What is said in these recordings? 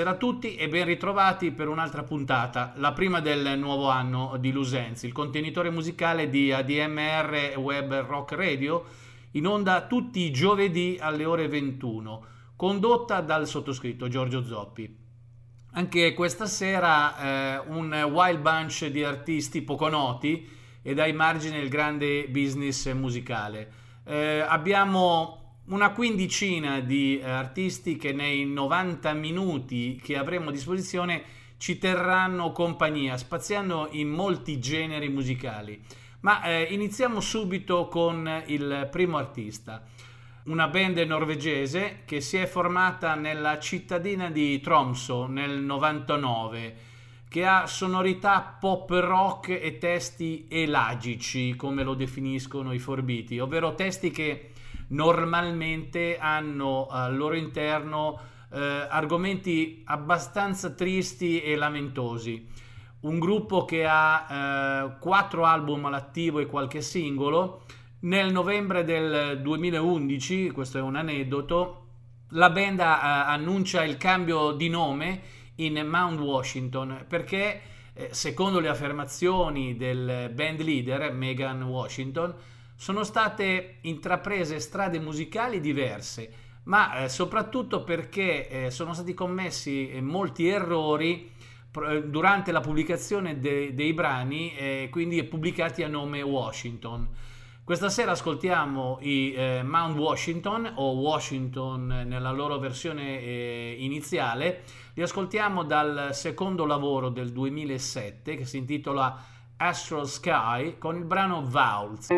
Buonasera a tutti e ben ritrovati per un'altra puntata, la prima del nuovo anno di Lusenzi, il contenitore musicale di ADMR Web Rock Radio, in onda tutti i giovedì alle ore 21, condotta dal sottoscritto Giorgio Zoppi. Anche questa sera eh, un wild bunch di artisti poco noti e dai margini del grande business musicale. Eh, abbiamo una quindicina di eh, artisti che nei 90 minuti che avremo a disposizione ci terranno compagnia, spaziando in molti generi musicali. Ma eh, iniziamo subito con il primo artista, una band norvegese che si è formata nella cittadina di Tromso nel 99, che ha sonorità pop rock e testi elagici, come lo definiscono i forbiti, ovvero testi che normalmente hanno al loro interno eh, argomenti abbastanza tristi e lamentosi. Un gruppo che ha eh, quattro album all'attivo e qualche singolo. Nel novembre del 2011, questo è un aneddoto, la band eh, annuncia il cambio di nome in Mount Washington perché, eh, secondo le affermazioni del band leader Megan Washington, sono state intraprese strade musicali diverse, ma eh, soprattutto perché eh, sono stati commessi eh, molti errori pr- durante la pubblicazione de- dei brani, eh, quindi pubblicati a nome Washington. Questa sera ascoltiamo i eh, Mount Washington o Washington nella loro versione eh, iniziale. Li ascoltiamo dal secondo lavoro del 2007 che si intitola Astral Sky con il brano Vaults.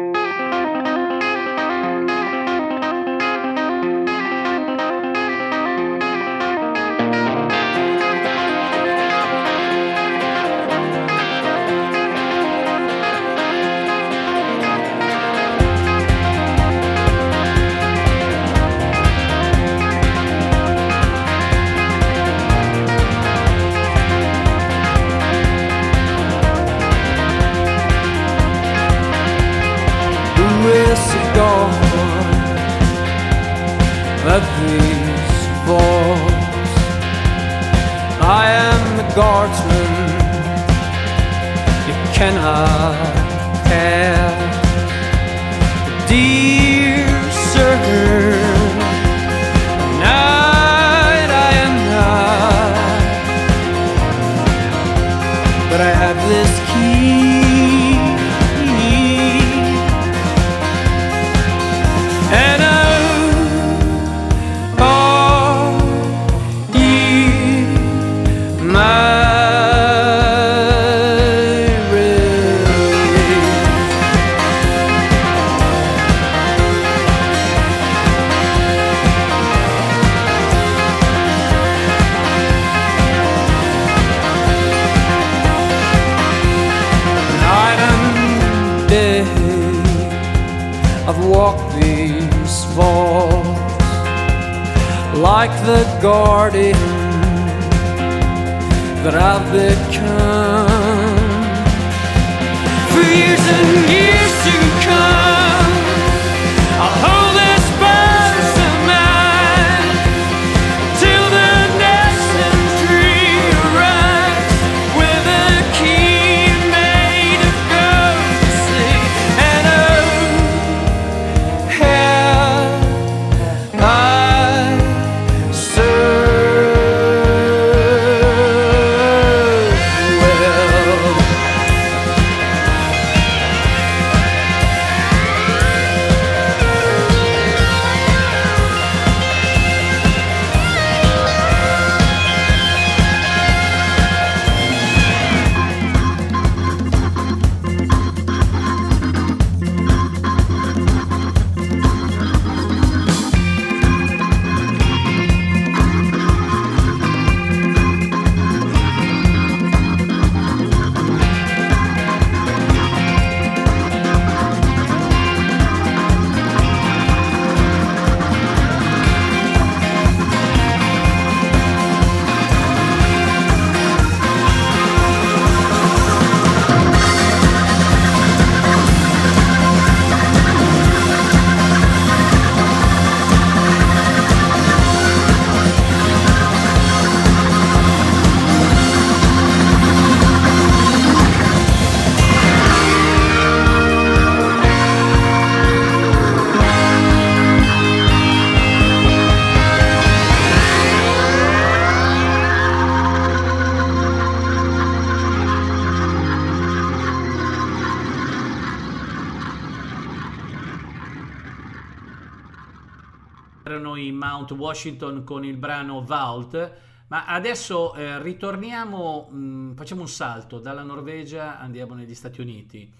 Washington con il brano Vault, ma adesso eh, ritorniamo, mh, facciamo un salto dalla Norvegia, andiamo negli Stati Uniti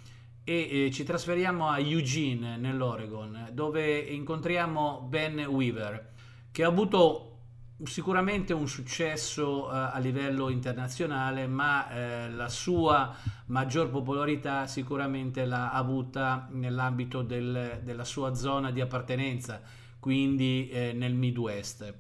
e eh, ci trasferiamo a Eugene, nell'Oregon, dove incontriamo Ben Weaver, che ha avuto sicuramente un successo eh, a livello internazionale, ma eh, la sua maggior popolarità sicuramente l'ha avuta nell'ambito del- della sua zona di appartenenza, quindi eh, nel Midwest.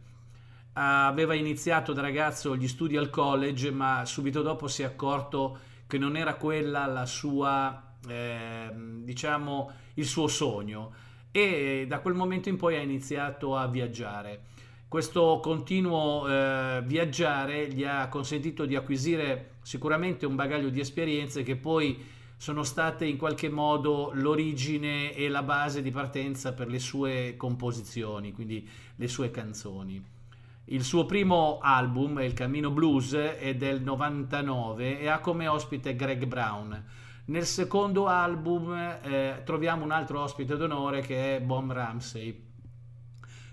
Aveva iniziato da ragazzo gli studi al college, ma subito dopo si è accorto che non era quella la sua, ehm, diciamo, il suo sogno e da quel momento in poi ha iniziato a viaggiare. Questo continuo eh, viaggiare gli ha consentito di acquisire sicuramente un bagaglio di esperienze che poi sono state in qualche modo l'origine e la base di partenza per le sue composizioni, quindi le sue canzoni. Il suo primo album, Il Cammino Blues, è del 99 e ha come ospite Greg Brown. Nel secondo album eh, troviamo un altro ospite d'onore che è Bob Ramsey.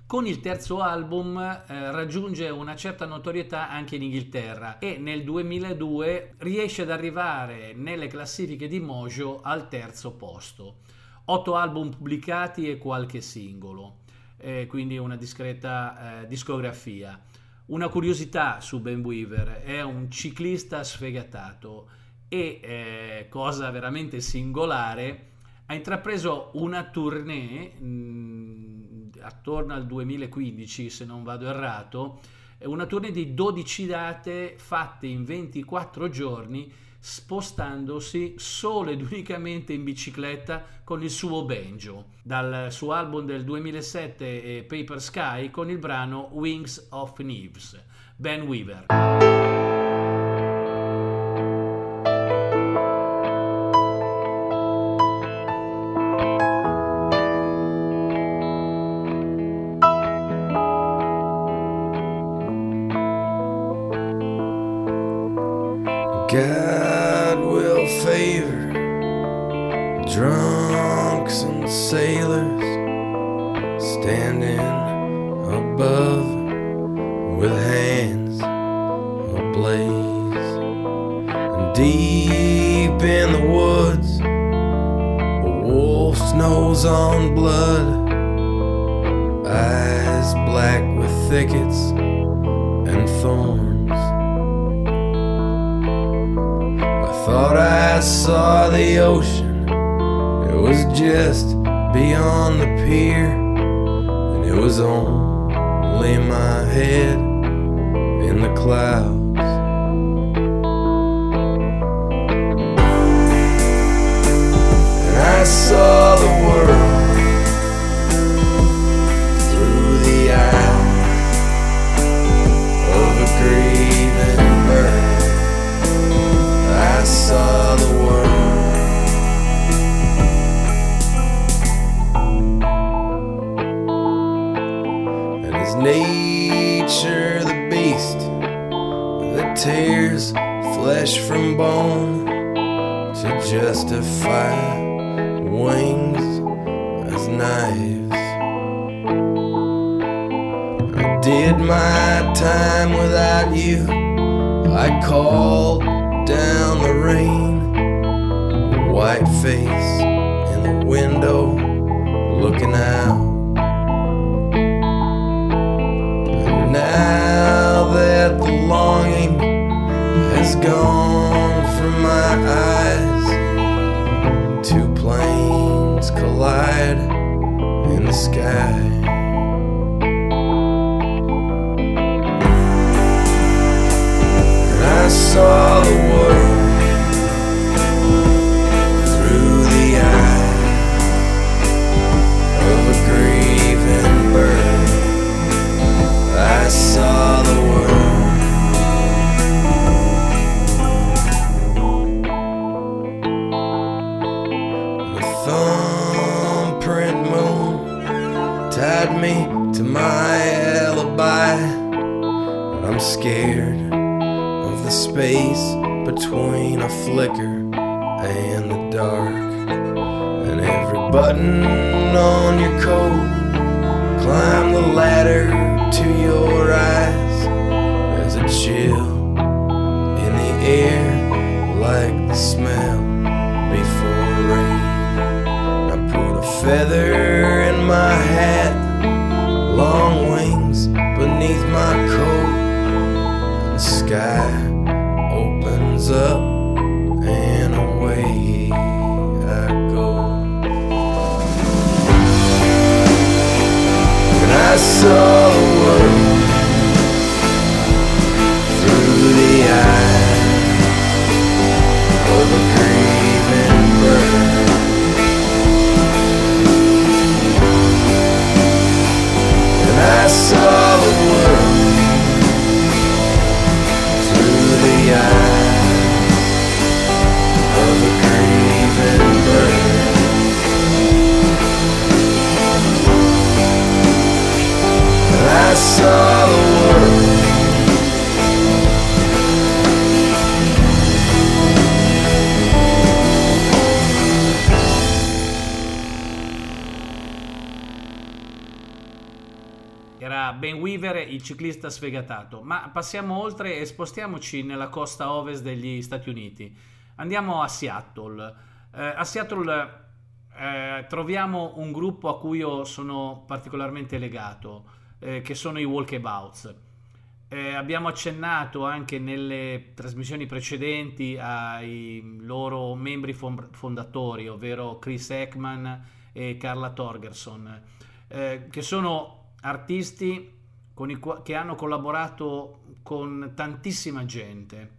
Con il terzo album eh, raggiunge una certa notorietà anche in Inghilterra e nel 2002 riesce ad arrivare nelle classifiche di Mojo al terzo posto. Otto album pubblicati e qualche singolo, eh, quindi una discreta eh, discografia. Una curiosità su Ben Weaver, è un ciclista sfegatato e, eh, cosa veramente singolare, ha intrapreso una tournée mh, attorno al 2015, se non vado errato, una tournée di 12 date fatte in 24 giorni, spostandosi solo ed unicamente in bicicletta con il suo banjo, dal suo album del 2007 eh, Paper Sky con il brano Wings of Neves, Ben Weaver. Thumbprint moon tied me to my alibi. And I'm scared of the space between a flicker and the dark. And every button on your coat climb the ladder to your eyes. There's a chill in the air, like the smell feather in my hat, long wings beneath my coat, and the sky opens up, and away I go. And I saw Era Ben Weaver, il ciclista sfegatato. Ma passiamo oltre e spostiamoci nella costa ovest degli Stati Uniti. Andiamo a Seattle. Eh, a Seattle eh, troviamo un gruppo a cui io sono particolarmente legato, eh, che sono i Walkabouts. Eh, abbiamo accennato anche nelle trasmissioni precedenti ai loro membri fon- fondatori, ovvero Chris Ekman e Carla Torgerson, eh, che sono artisti qua- che hanno collaborato con tantissima gente.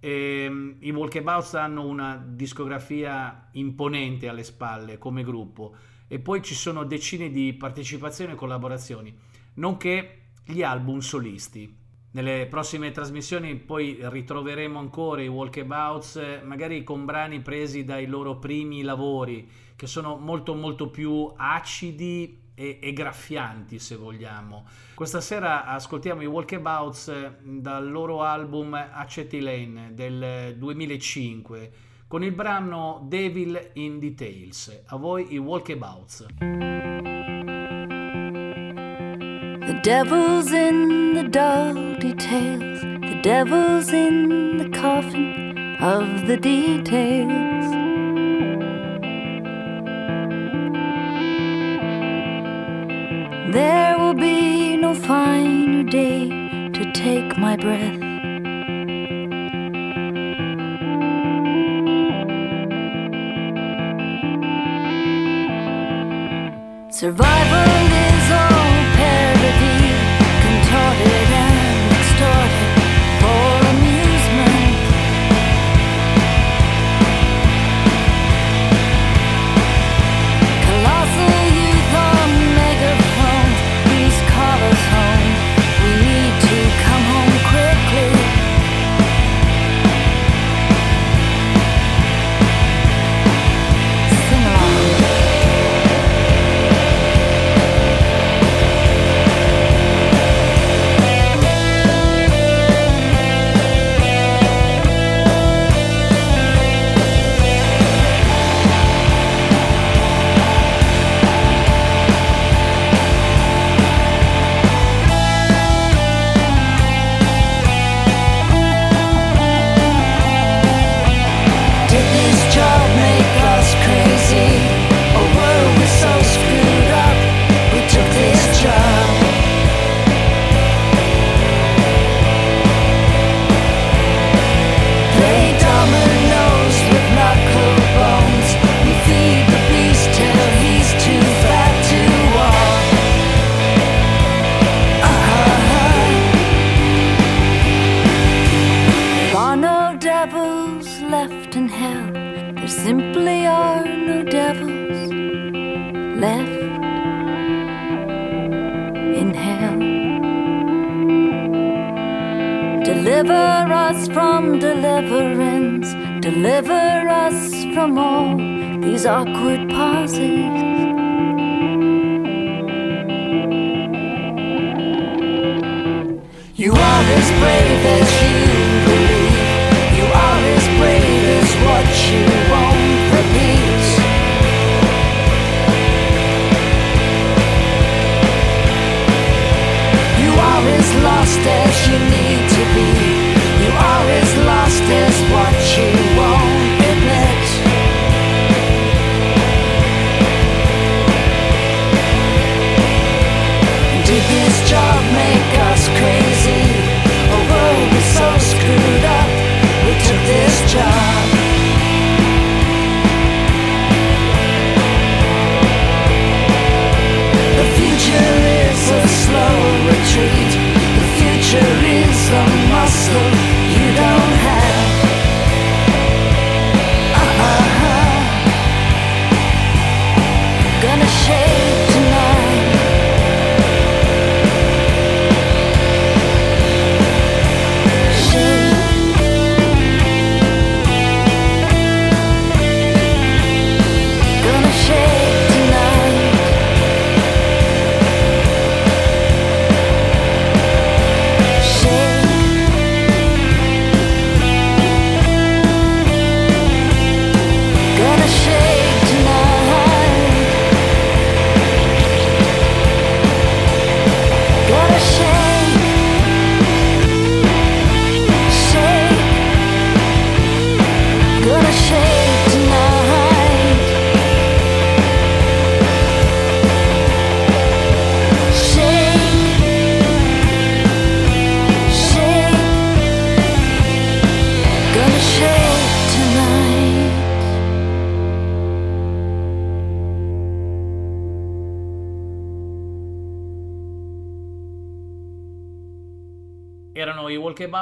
E, I Walkabouts hanno una discografia imponente alle spalle come gruppo e poi ci sono decine di partecipazioni e collaborazioni, nonché gli album solisti. Nelle prossime trasmissioni poi ritroveremo ancora i Walkabouts, magari con brani presi dai loro primi lavori, che sono molto molto più acidi e, e graffianti se vogliamo. Questa sera ascoltiamo i Walkabouts dal loro album Acetilene del 2005 con il brano Devil in Details. A voi i Walkabouts. The devil's in the dull details. The devil's in the coffin of the details. There will be no finer day to take my breath. Survival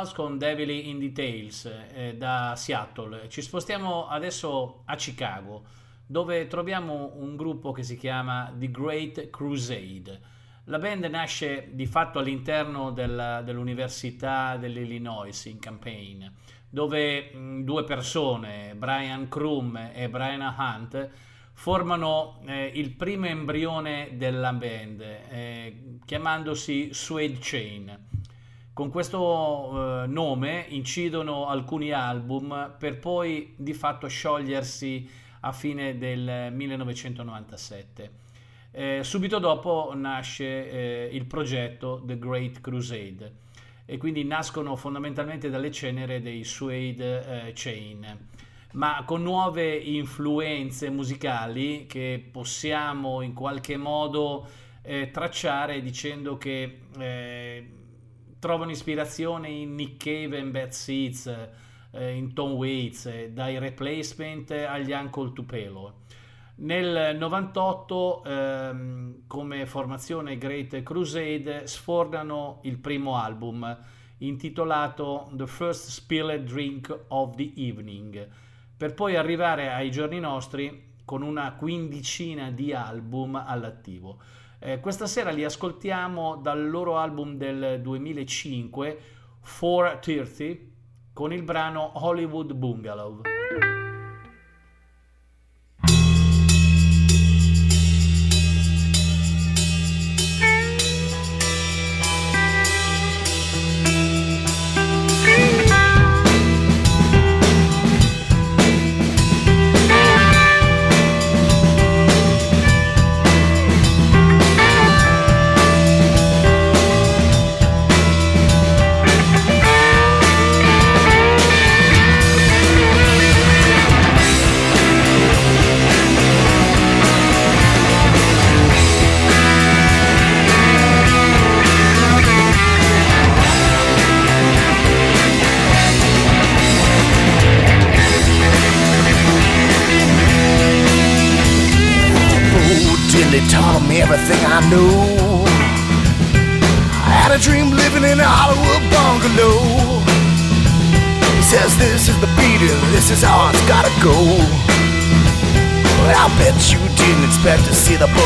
Walkabouts con Devil in Details eh, da Seattle. Ci spostiamo adesso a Chicago, dove troviamo un gruppo che si chiama The Great Crusade. La band nasce di fatto all'interno della- dell'Università dell'Illinois in Campaign, dove mh, due persone, Brian Krum e Brian Hunt, formano eh, il primo embrione della band, eh, chiamandosi Suede Chain. Con questo eh, nome incidono alcuni album per poi di fatto sciogliersi a fine del 1997. Eh, subito dopo nasce eh, il progetto The Great Crusade e quindi nascono fondamentalmente dalle cenere dei Suede eh, Chain, ma con nuove influenze musicali che possiamo in qualche modo eh, tracciare dicendo che eh, trovano ispirazione in Nick Cave and Bad Seeds, eh, in Tom Waits, eh, dai replacement agli Uncle Tupelo. Nel 98 ehm, come formazione Great Crusade sfornano il primo album intitolato The First Spilled Drink of the Evening per poi arrivare ai giorni nostri con una quindicina di album all'attivo. Eh, questa sera li ascoltiamo dal loro album del 2005 430 con il brano Hollywood Bungalow.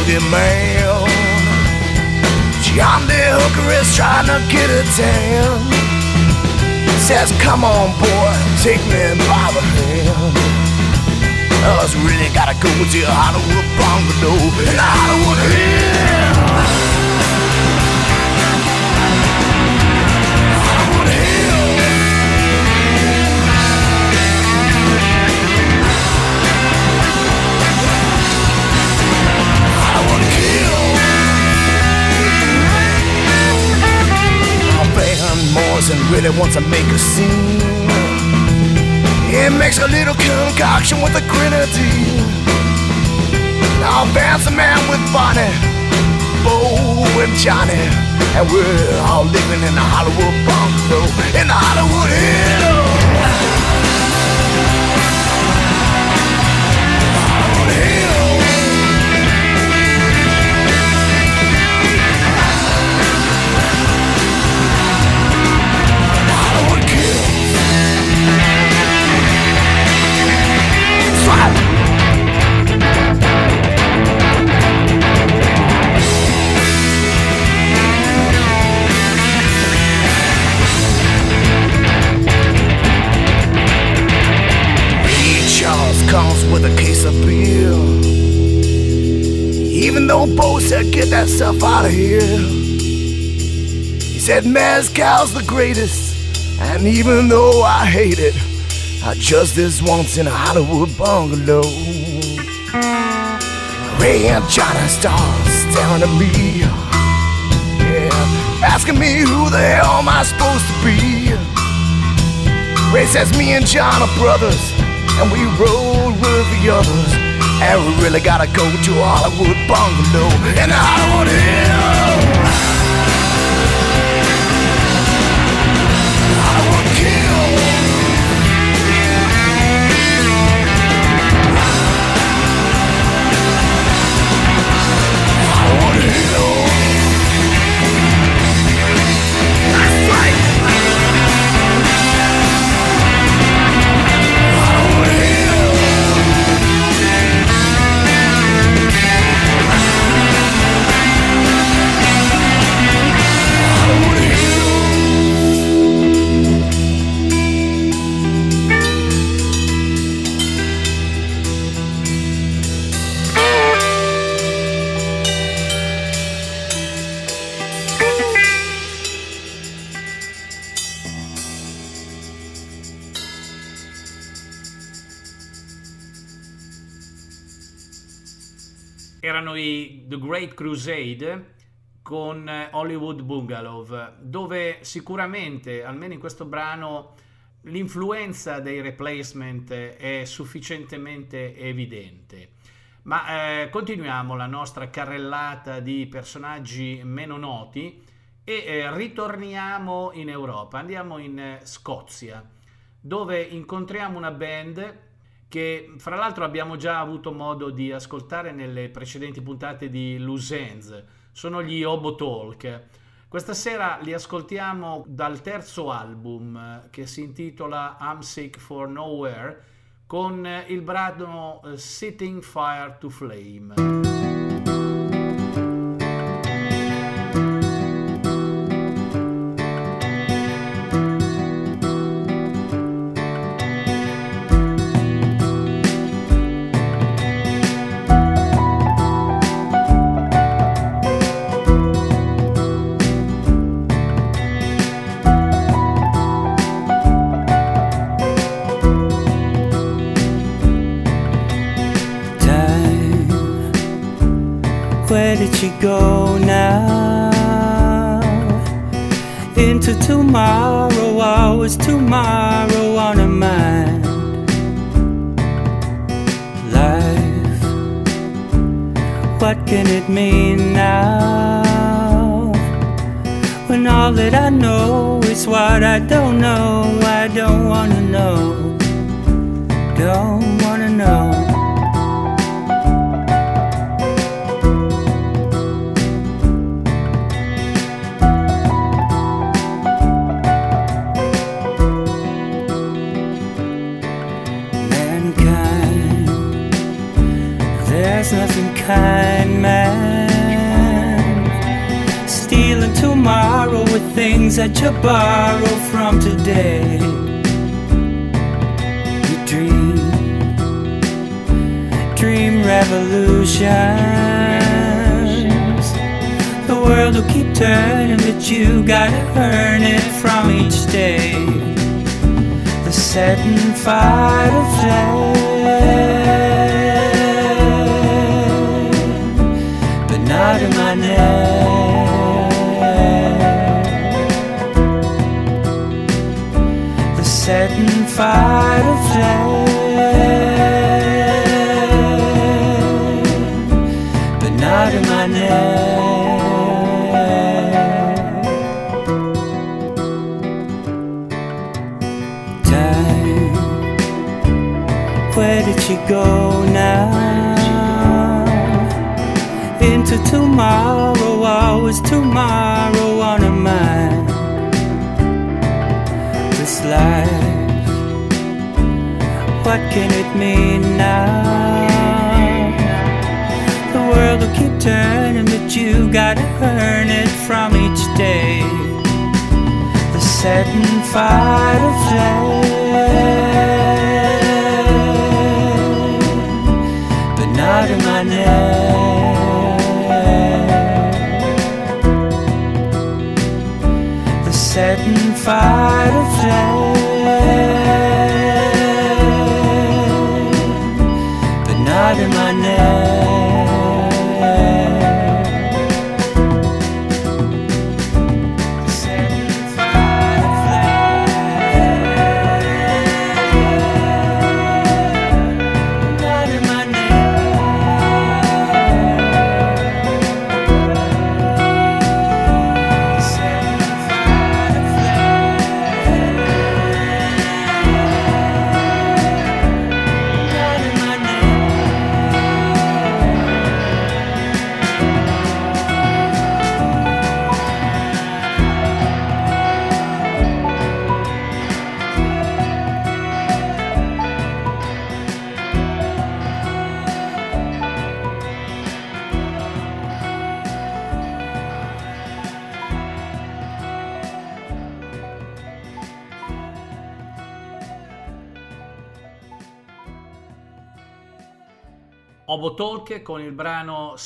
To see the hooker is trying to get a tan. Says, come on, boy, take me by the hand. Us really gotta go to Hollywood in the Hollywood Hill. Morrison really wants to make a scene. He makes a little concoction with a grenadine. Now Van's a man with Bonnie, Bo and Johnny, and we're all living in the Hollywood bungalow in the Hollywood Hill. Get that stuff out of here. He said, Mezcal's the greatest. And even though I hate it, I just this once in a Hollywood bungalow. Ray and Johnny start staring at me. Yeah, asking me who the hell am I supposed to be? Ray says me and John are brothers, and we roll with the others. And we really gotta go to Hollywood bungalow in the Hollywood Hill. Crusade con eh, Hollywood Bungalow, dove sicuramente, almeno in questo brano, l'influenza dei replacement è sufficientemente evidente. Ma eh, continuiamo la nostra carrellata di personaggi meno noti e eh, ritorniamo in Europa, andiamo in eh, Scozia, dove incontriamo una band che fra l'altro abbiamo già avuto modo di ascoltare nelle precedenti puntate di Ends, sono gli Obo Talk. Questa sera li ascoltiamo dal terzo album che si intitola I'm Sick for Nowhere con il brano eh, Setting Fire to Flame. Did you go now? Into tomorrow, always tomorrow on her mind. Life, what can it mean now? When all that I know is what I don't know, I don't wanna know. Don't mankind. There's nothing kind, man. Stealing tomorrow with things that you borrow from today. You dream, dream revolutions. The world will keep turning, but you gotta earn it from each day setting fire to flame, but not in my name. The setting fire to flame, tomorrow on a mind. This life, what can it mean now? The world will keep turning, but you gotta earn it from each day the setting fire to flame, but not in my name. Setting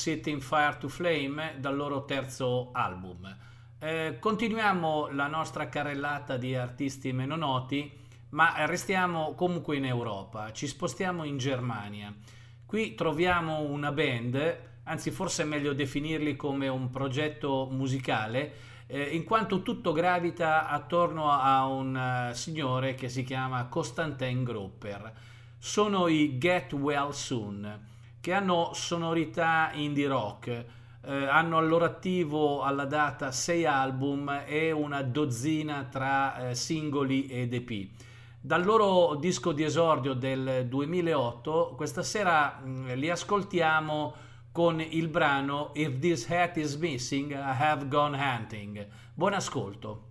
Setting Fire to Flame dal loro terzo album. Eh, continuiamo la nostra carrellata di artisti meno noti, ma restiamo comunque in Europa, ci spostiamo in Germania. Qui troviamo una band, anzi forse è meglio definirli come un progetto musicale, eh, in quanto tutto gravita attorno a un uh, signore che si chiama Constantin Grupper. Sono i Get Well Soon che hanno sonorità indie rock. Eh, hanno al loro attivo alla data 6 album e una dozzina tra eh, singoli ed EP. Dal loro disco di esordio del 2008, questa sera mh, li ascoltiamo con il brano If This Hat Is Missing, I Have Gone Hunting. Buon ascolto.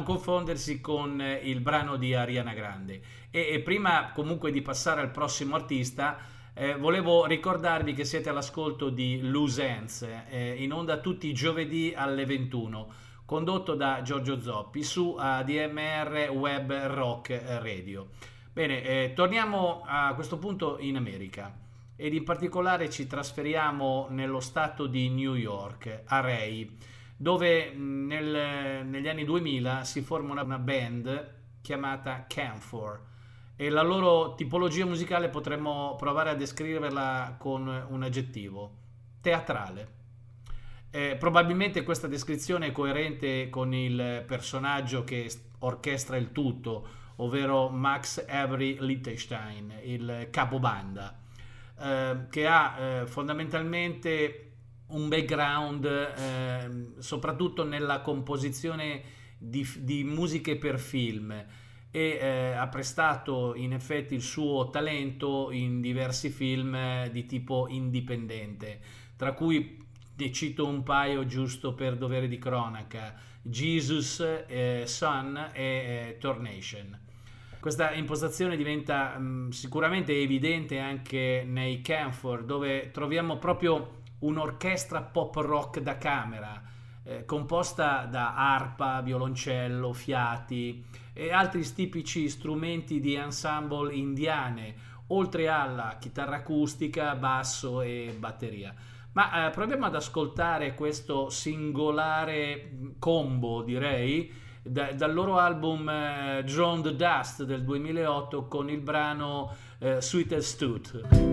non confondersi con eh, il brano di Ariana Grande. E, e prima comunque di passare al prossimo artista, eh, volevo ricordarvi che siete all'ascolto di Loose eh, in onda tutti i giovedì alle 21, condotto da Giorgio Zoppi su ADMR Web Rock Radio. Bene, eh, torniamo a questo punto in America ed in particolare ci trasferiamo nello stato di New York, a Ray dove nel- negli anni 2000 si forma una, una band chiamata Camphor e la loro tipologia musicale potremmo provare a descriverla con un aggettivo, teatrale. Eh, probabilmente questa descrizione è coerente con il personaggio che orchestra il tutto, ovvero Max Avery Liechtenstein, il capobanda, eh, che ha eh, fondamentalmente un background ehm, soprattutto nella composizione di, di musiche per film e eh, ha prestato in effetti il suo talento in diversi film eh, di tipo indipendente, tra cui ne cito un paio giusto per dovere di cronaca, Jesus, eh, Son e eh, Tornation. Questa impostazione diventa mh, sicuramente evidente anche nei Camphor, dove troviamo proprio un'orchestra pop rock da camera, eh, composta da arpa, violoncello, fiati e altri tipici strumenti di ensemble indiane, oltre alla chitarra acustica, basso e batteria. Ma eh, proviamo ad ascoltare questo singolare combo, direi, da- dal loro album eh, the Dust del 2008 con il brano eh, Sweetest Tooth.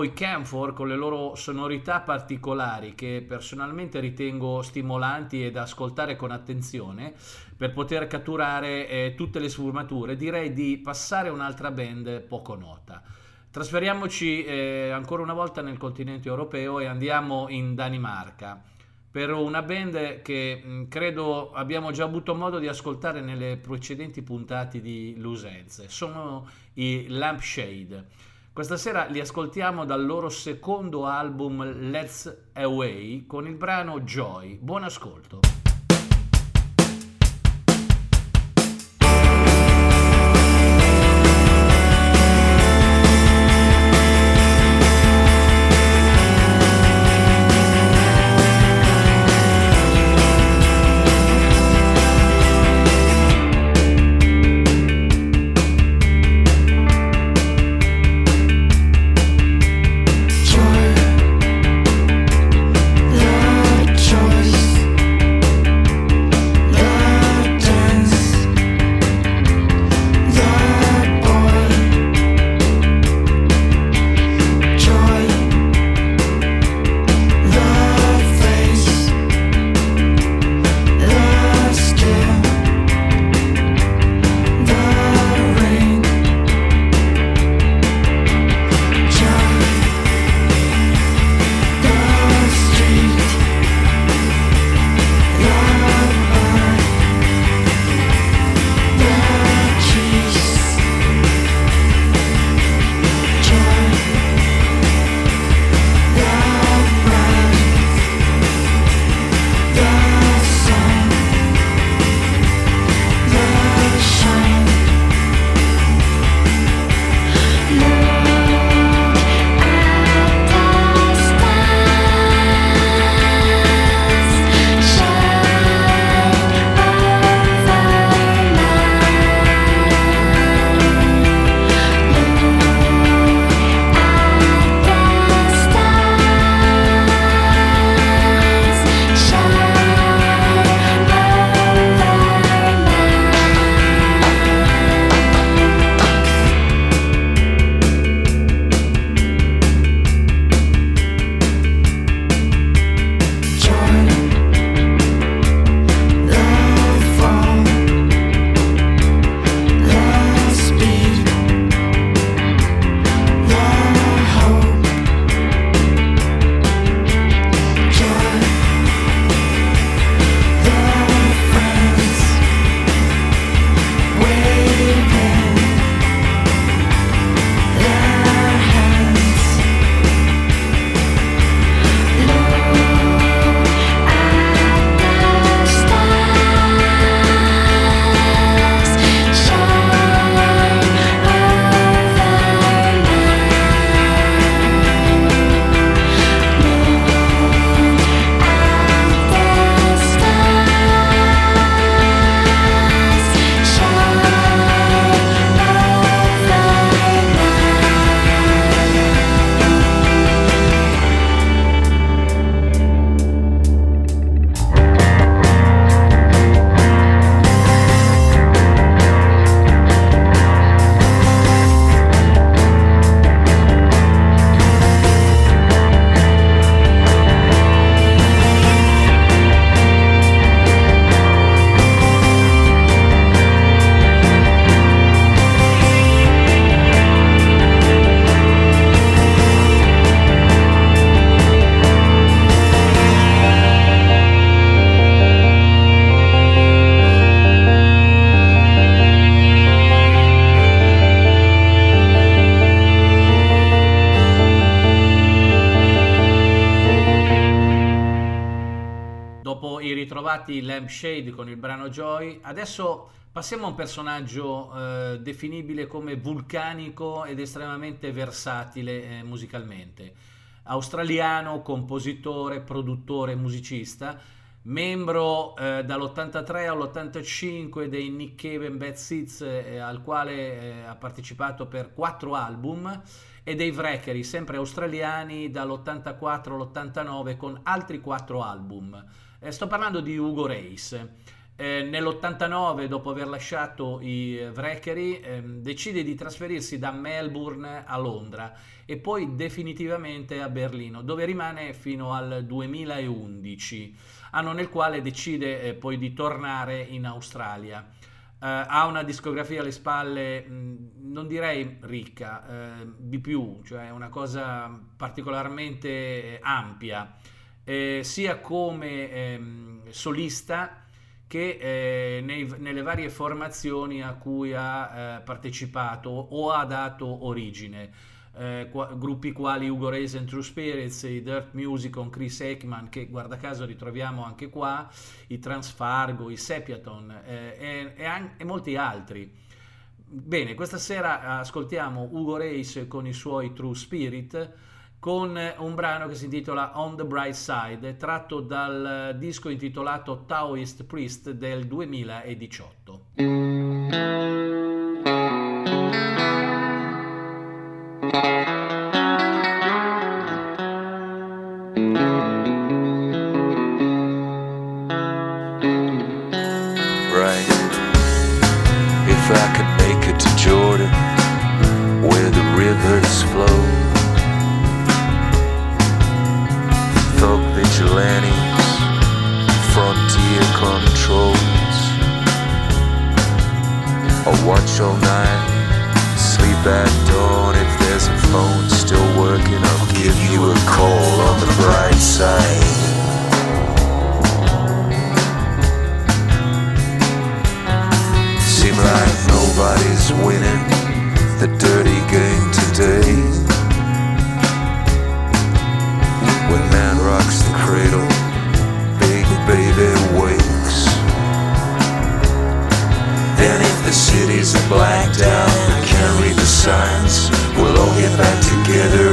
Dopo i Camphor con le loro sonorità particolari che personalmente ritengo stimolanti e da ascoltare con attenzione per poter catturare eh, tutte le sfumature, direi di passare un'altra band poco nota. Trasferiamoci eh, ancora una volta nel continente europeo e andiamo in Danimarca per una band che mh, credo abbiamo già avuto modo di ascoltare nelle precedenti puntate di Lusenze. Sono i Lampshade. Questa sera li ascoltiamo dal loro secondo album Let's Away con il brano Joy. Buon ascolto. Ritrovati Lampshade con il brano Joy. Adesso passiamo a un personaggio eh, definibile come vulcanico ed estremamente versatile eh, musicalmente. Australiano, compositore, produttore, musicista, membro eh, dall'83 all'85 dei Nick Cave and Bad Seeds, eh, al quale eh, ha partecipato per quattro album, e dei Wreckery, sempre australiani, dall'84 all'89 con altri quattro album. Eh, sto parlando di Ugo Reis. Eh, nell'89, dopo aver lasciato i eh, Vreccheri, ehm, decide di trasferirsi da Melbourne a Londra e poi definitivamente a Berlino, dove rimane fino al 2011, anno nel quale decide eh, poi di tornare in Australia. Eh, ha una discografia alle spalle, mh, non direi ricca, eh, di più, cioè una cosa particolarmente eh, ampia, eh, sia come ehm, solista che eh, nei- nelle varie formazioni a cui ha eh, partecipato o ha dato origine. Eh, qua- gruppi quali Ugo Reyes and True Spirits, i Dirt Music con Chris Ekman, che guarda caso ritroviamo anche qua, i Transfargo, i Sepiaton eh, e, e e molti altri. Bene, questa sera ascoltiamo Ugo Reis con i suoi True Spirit con un brano che si intitola On the Bright Side, tratto dal disco intitolato Taoist Priest del 2018. Together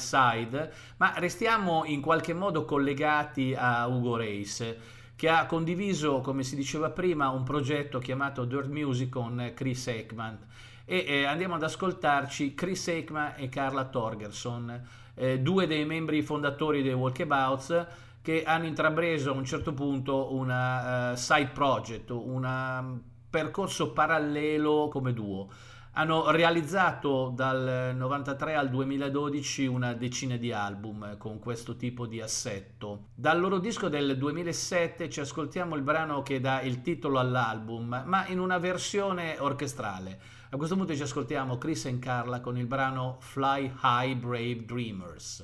Side, ma restiamo in qualche modo collegati a Ugo Reis, che ha condiviso, come si diceva prima, un progetto chiamato Dirt Music con Chris Ekman. E eh, andiamo ad ascoltarci Chris Ekman e Carla Torgerson, eh, due dei membri fondatori dei Walkabouts, che hanno intrapreso a un certo punto una eh, side project, un percorso parallelo come duo. Hanno realizzato dal 93 al 2012 una decina di album con questo tipo di assetto. Dal loro disco del 2007 ci ascoltiamo il brano che dà il titolo all'album, ma in una versione orchestrale. A questo punto ci ascoltiamo Chris e Carla con il brano Fly High Brave Dreamers.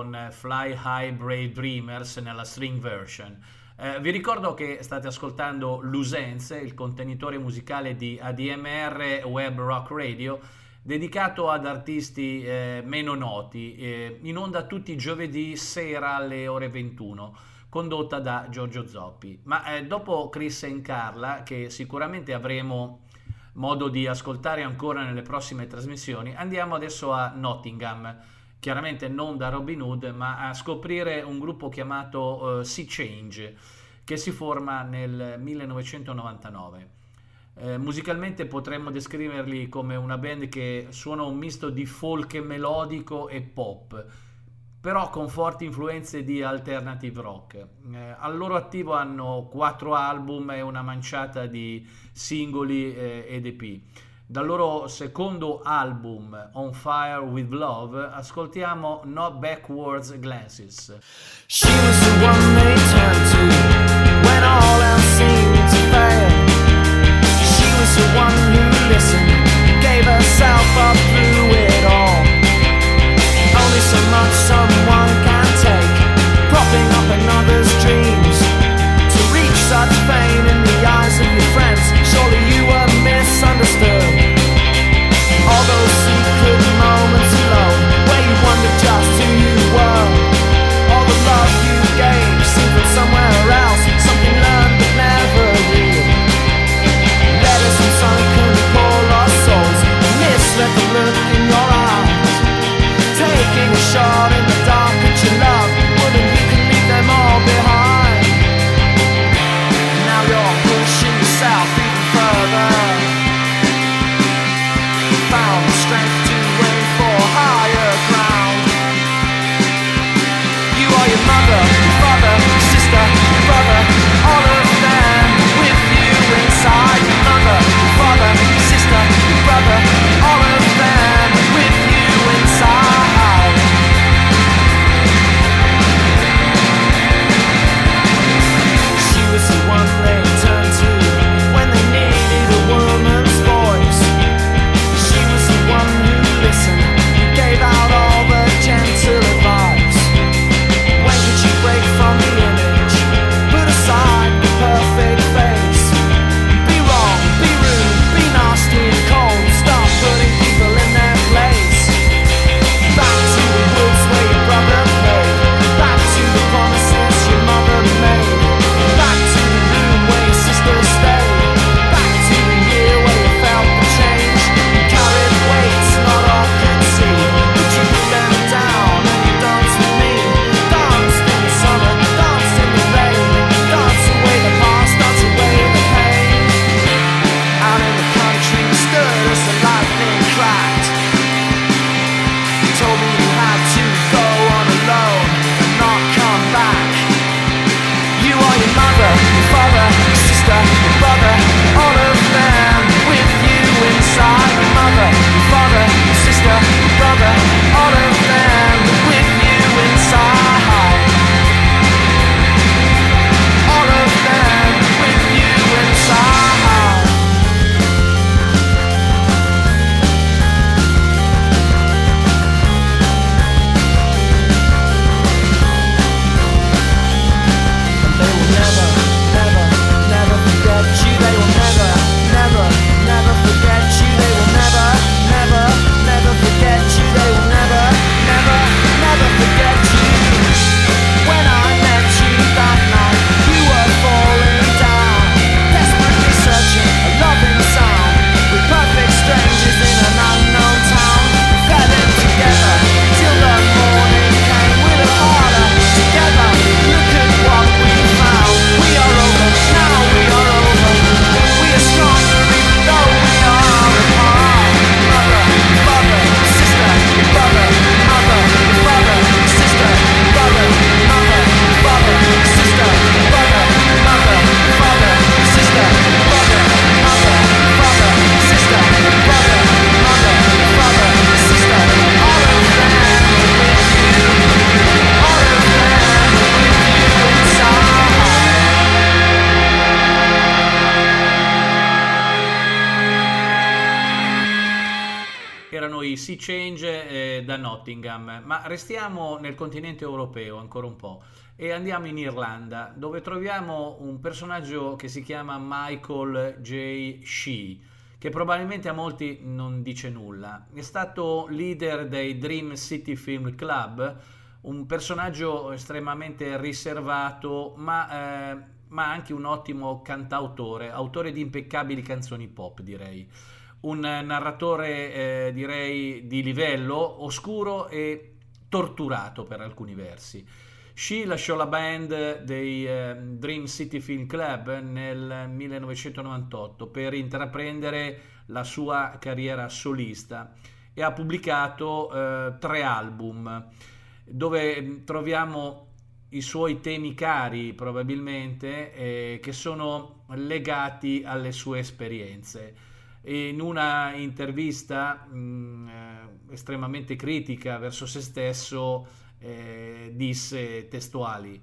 Con eh, Fly High Brave Dreamers nella string version. Eh, vi ricordo che state ascoltando Lusenze, il contenitore musicale di ADMR Web Rock Radio, dedicato ad artisti eh, meno noti, eh, in onda tutti i giovedì sera alle ore 21, condotta da Giorgio Zoppi. Ma eh, dopo Chris e Carla, che sicuramente avremo modo di ascoltare ancora nelle prossime trasmissioni, andiamo adesso a Nottingham. Chiaramente non da Robin Hood, ma a scoprire un gruppo chiamato eh, Sea Change, che si forma nel 1999. Eh, musicalmente potremmo descriverli come una band che suona un misto di folk melodico e pop, però con forti influenze di alternative rock. Eh, al loro attivo hanno quattro album e una manciata di singoli eh, ed EP. Dal loro secondo album, On Fire with Love, ascoltiamo No Backwards Glances. She was the one they turned to when all else seemed to fail. She was the one who listened, gave herself up through it all. Only so much someone can take, propping up another's dreams. To reach such fame in the eyes of your friends, Nottingham, ma restiamo nel continente europeo ancora un po' e andiamo in Irlanda dove troviamo un personaggio che si chiama Michael J. Shee che probabilmente a molti non dice nulla. È stato leader dei Dream City Film Club, un personaggio estremamente riservato ma... eh, ma anche un ottimo cantautore, autore di impeccabili canzoni pop, direi. Un narratore, eh, direi, di livello oscuro e torturato per alcuni versi. She lasciò la band dei eh, Dream City Film Club nel 1998 per intraprendere la sua carriera solista e ha pubblicato eh, tre album dove mm, troviamo i suoi temi cari probabilmente eh, che sono legati alle sue esperienze. In una intervista mh, eh, estremamente critica verso se stesso eh, disse testuali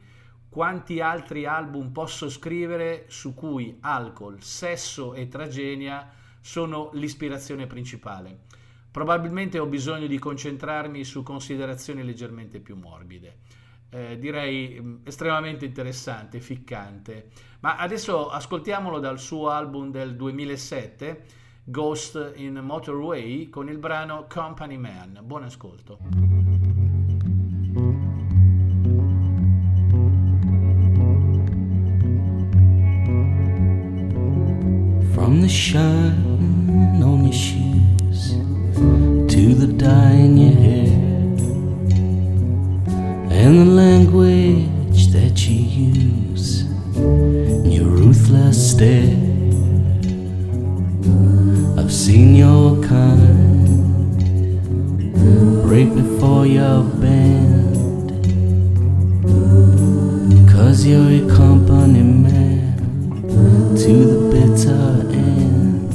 quanti altri album posso scrivere su cui alcol, sesso e tragedia sono l'ispirazione principale. Probabilmente ho bisogno di concentrarmi su considerazioni leggermente più morbide eh, direi estremamente interessante, ficcante. Ma adesso ascoltiamolo dal suo album del 2007, Ghost in Motorway, con il brano Company Man. Buon ascolto. From the shine on your shoes to the dye in your hair and the language that you use your ruthless stare. I've seen your kind break before your band. Cause you're a company man to the bitter end.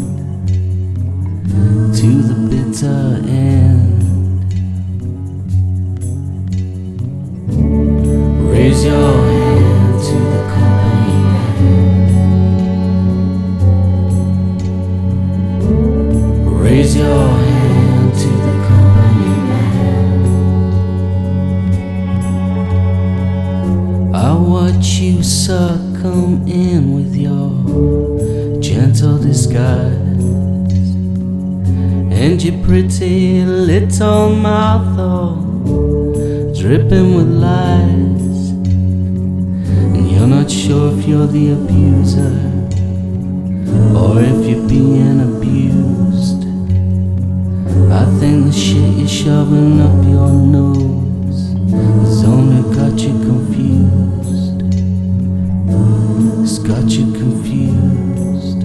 To the bitter in with your gentle disguise and your pretty little mouth all dripping with lies. And you're not sure if you're the abuser or if you're being abused. I think the shit you're shoving up your nose has only got you confused. Got you confused.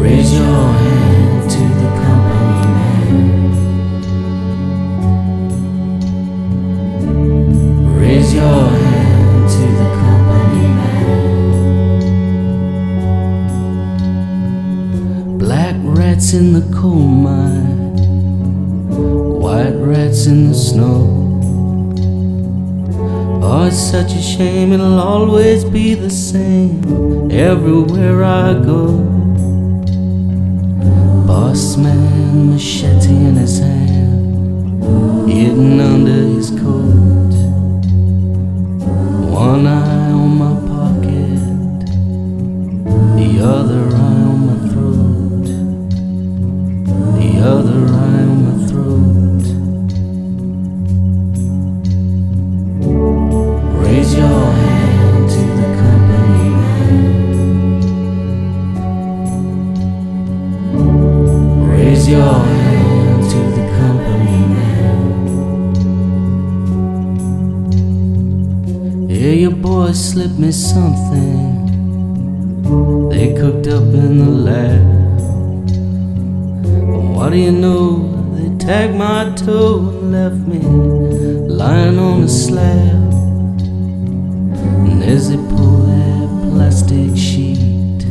Raise your hand to the company man. Raise your hand to the company man. Black rats in the coal mine, white rats in the snow. It's such a shame it'll always be the same everywhere I go. Boss man, machete in his hand, hidden under his coat. One eye boys slipped me something they cooked up in the lab. What do you know? They tagged my toe and left me lying on the slab. And as they pull that plastic sheet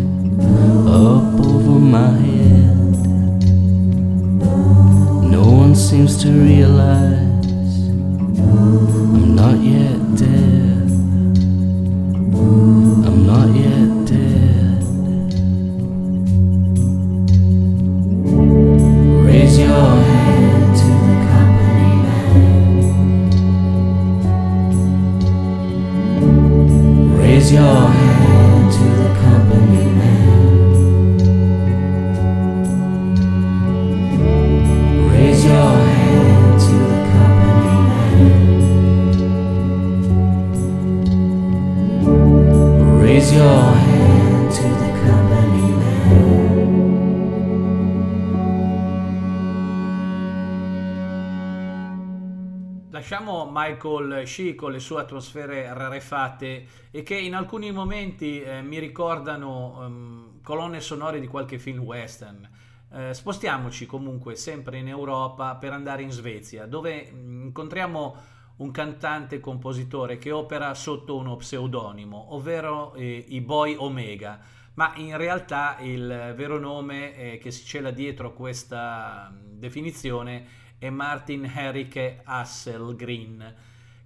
up over my head, no one seems to realize I'm not yet Michael Shee con le sue atmosfere rarefatte e che in alcuni momenti eh, mi ricordano ehm, colonne sonore di qualche film western. Eh, spostiamoci comunque sempre in Europa per andare in Svezia, dove mm, incontriamo un cantante compositore che opera sotto uno pseudonimo, ovvero eh, i Boy Omega, ma in realtà il vero nome eh, che si cela dietro questa mm, definizione è Martin Henrike Hasselgreen,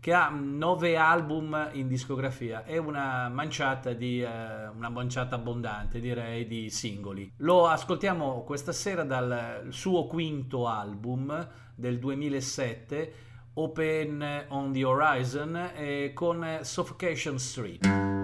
che ha nove album in discografia e una manciata, di, eh, una manciata abbondante, direi, di singoli. Lo ascoltiamo questa sera dal suo quinto album del 2007, Open on the Horizon, eh, con Suffocation Street.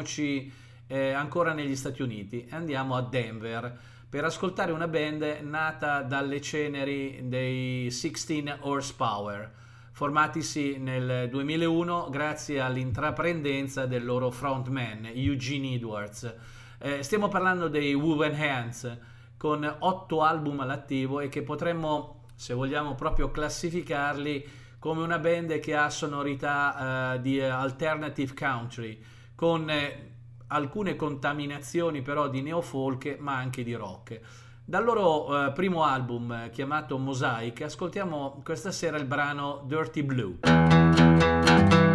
Spostiamoci eh, ancora negli Stati Uniti e andiamo a Denver per ascoltare una band nata dalle ceneri dei 16 Horsepower, formatisi nel 2001 grazie all'intraprendenza del loro frontman Eugene Edwards. Eh, stiamo parlando dei Woven Hands con otto album all'attivo e che potremmo, se vogliamo proprio classificarli, come una band che ha sonorità eh, di alternative country, con eh, alcune contaminazioni però di neofolk, ma anche di rock. Dal loro eh, primo album eh, chiamato Mosaic, ascoltiamo questa sera il brano Dirty Blue.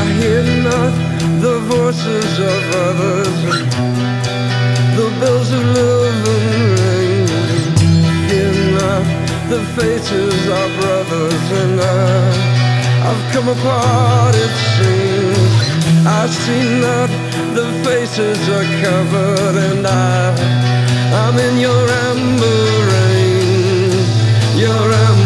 I hear not the voices of others. The bells of living ring Hear not the faces of brothers and I. I've come apart it seems. I see not the faces are covered and I I'm in your amber rain Your amber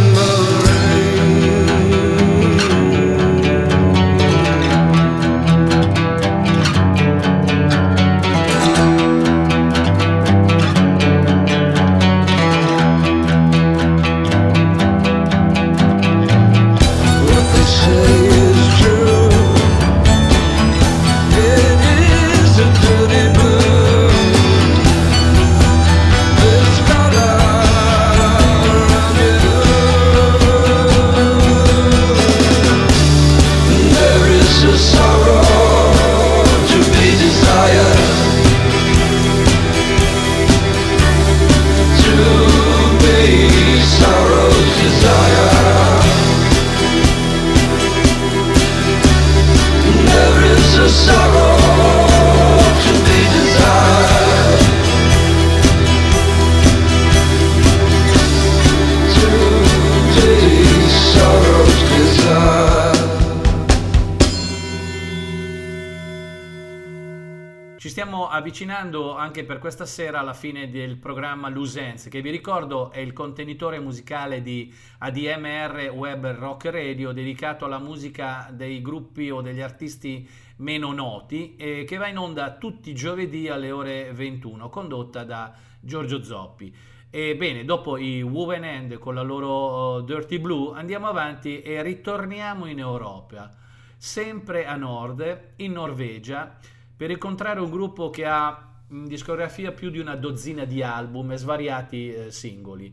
avvicinando anche per questa sera alla fine del programma Lusense, che vi ricordo è il contenitore musicale di ADMR Web Rock Radio dedicato alla musica dei gruppi o degli artisti meno noti e che va in onda tutti i giovedì alle ore 21, condotta da Giorgio Zoppi. E bene, dopo i Woven End con la loro uh, Dirty Blue andiamo avanti e ritorniamo in Europa, sempre a nord, in Norvegia, per incontrare un gruppo che ha in discografia più di una dozzina di album e svariati eh, singoli.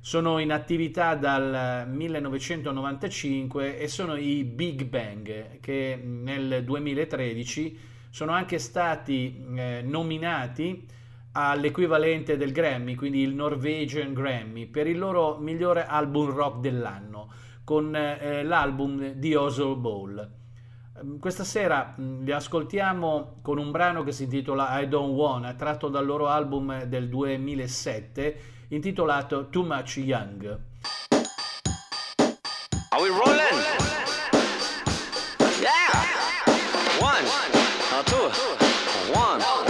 Sono in attività dal 1995 e sono i Big Bang che nel 2013 sono anche stati eh, nominati all'equivalente del Grammy, quindi il Norwegian Grammy, per il loro migliore album rock dell'anno, con eh, l'album di Oslo Ball. Ehm, questa sera li ascoltiamo con un brano che si intitola I Don't Wanna, tratto dal loro album del 2007 intitolato Too Much Young. Are we rolling? Yeah! One, two, one.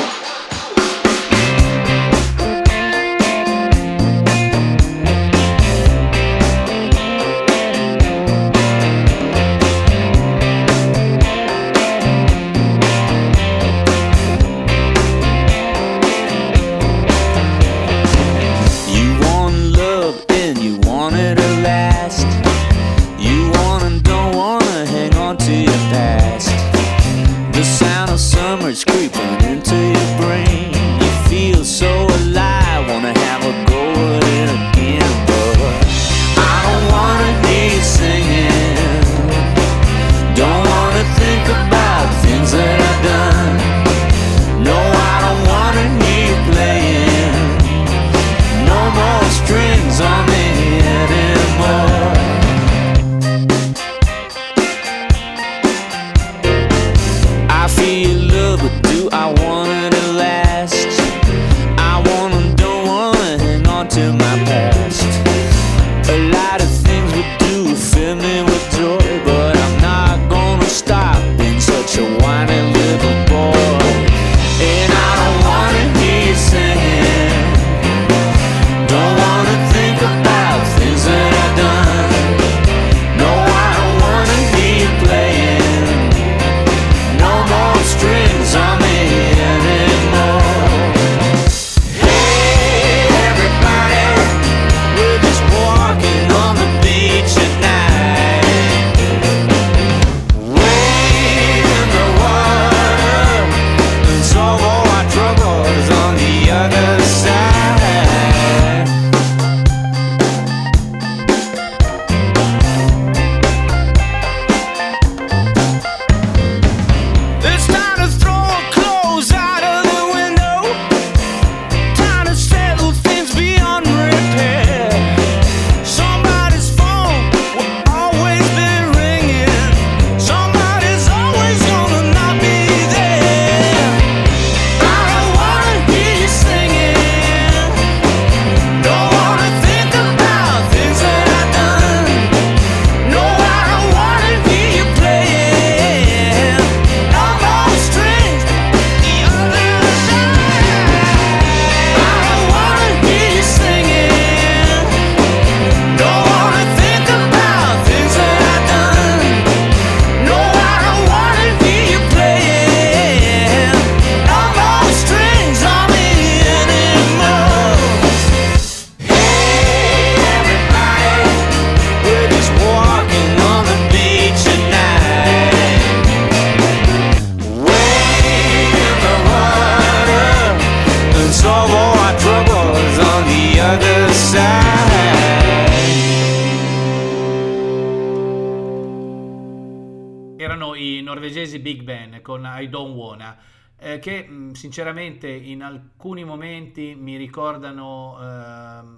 norvegesi Big Ben con I Don't Wanna, eh, che sinceramente in alcuni momenti mi ricordano, eh,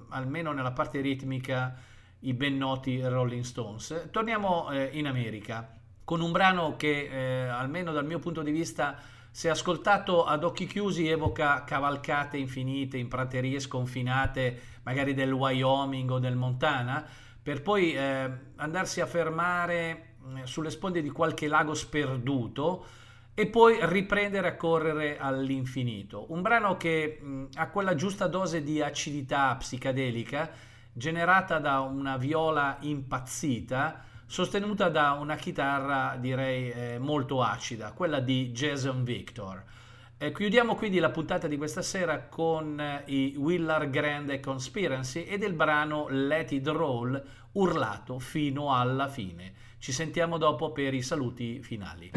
almeno nella parte ritmica, i ben noti Rolling Stones. Torniamo eh, in America con un brano che, eh, almeno dal mio punto di vista, se ascoltato ad occhi chiusi evoca cavalcate infinite in praterie sconfinate, magari del Wyoming o del Montana, per poi eh, andarsi a fermare Mm, sulle sponde di qualche lago sperduto e poi riprendere a correre all'infinito. Un brano che mh, ha quella giusta dose di acidità psichedelica generata da una viola impazzita sostenuta da una chitarra direi eh, molto acida, quella di Jason Victor. Eh, chiudiamo quindi la puntata di questa sera con eh, i Willard Grand Conspiracy e del brano Let It Roll urlato fino alla fine. Ci sentiamo dopo per i saluti finali.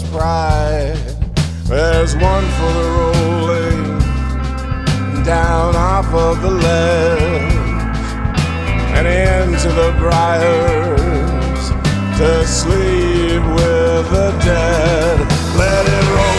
Pride. There's one for the rolling down off of the ledge and into the briars to sleep with the dead. Let it roll,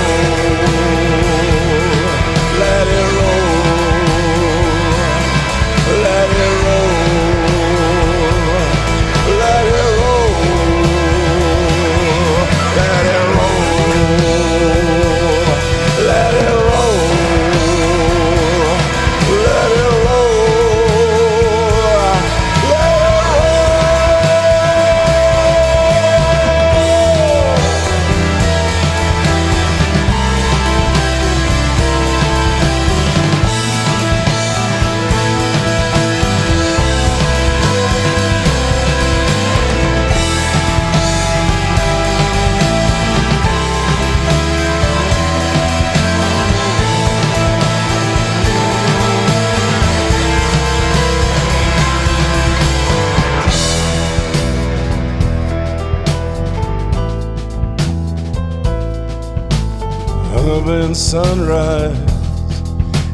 Sunrise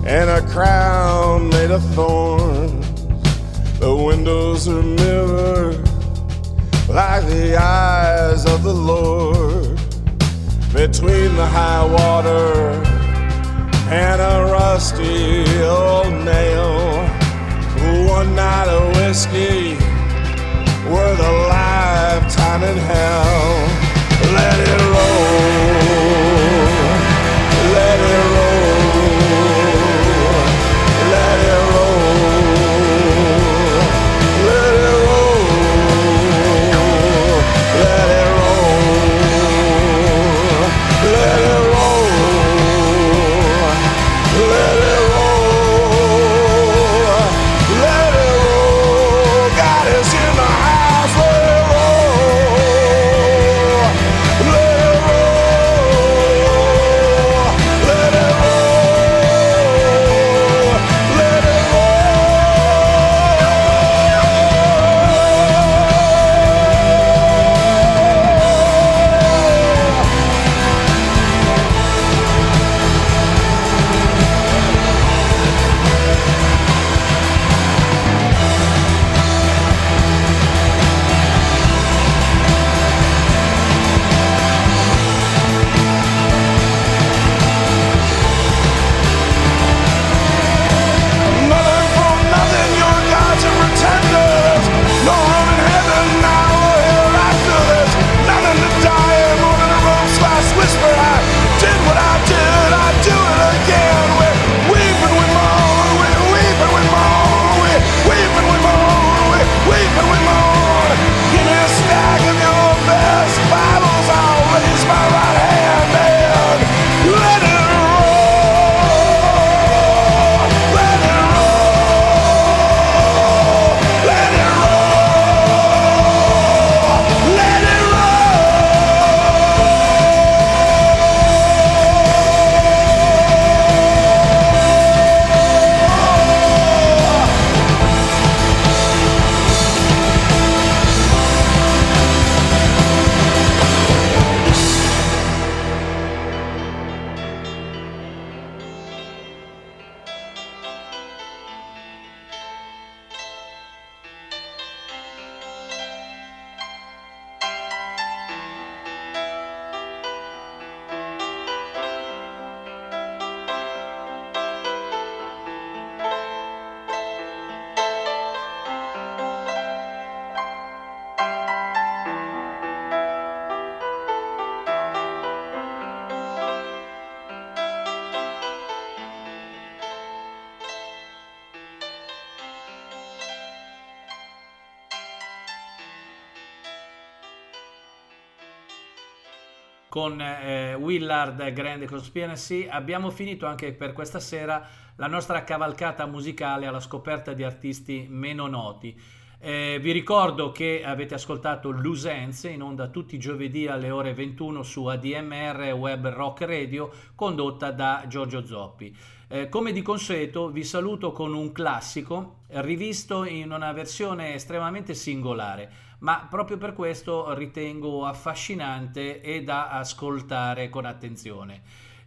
and a crown made of thorns. The windows are mirrored like the eyes of the Lord. Between the high water and a rusty old nail, one night of whiskey worth a lifetime in hell. Willard Grande Conspiracy. Abbiamo finito anche per questa sera la nostra cavalcata musicale alla scoperta di artisti meno noti. Eh, vi ricordo che avete ascoltato Lusenze in onda tutti i giovedì alle ore 21 su ADMR Web Rock Radio condotta da Giorgio Zoppi. Eh, come di consueto vi saluto con un classico rivisto in una versione estremamente singolare, ma proprio per questo ritengo affascinante e da ascoltare con attenzione.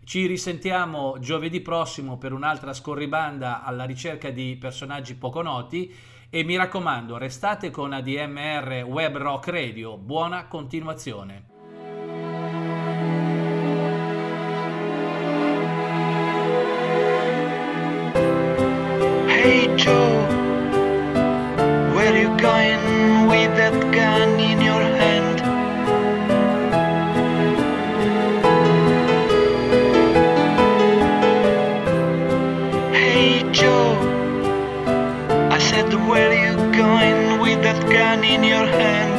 Ci risentiamo giovedì prossimo per un'altra scorribanda alla ricerca di personaggi poco noti e mi raccomando, restate con ADMR Web Rock Radio. Buona continuazione. Hey Joe, where you going that gun in your hand? Hey Joe, I said where you going with that gun in your hand?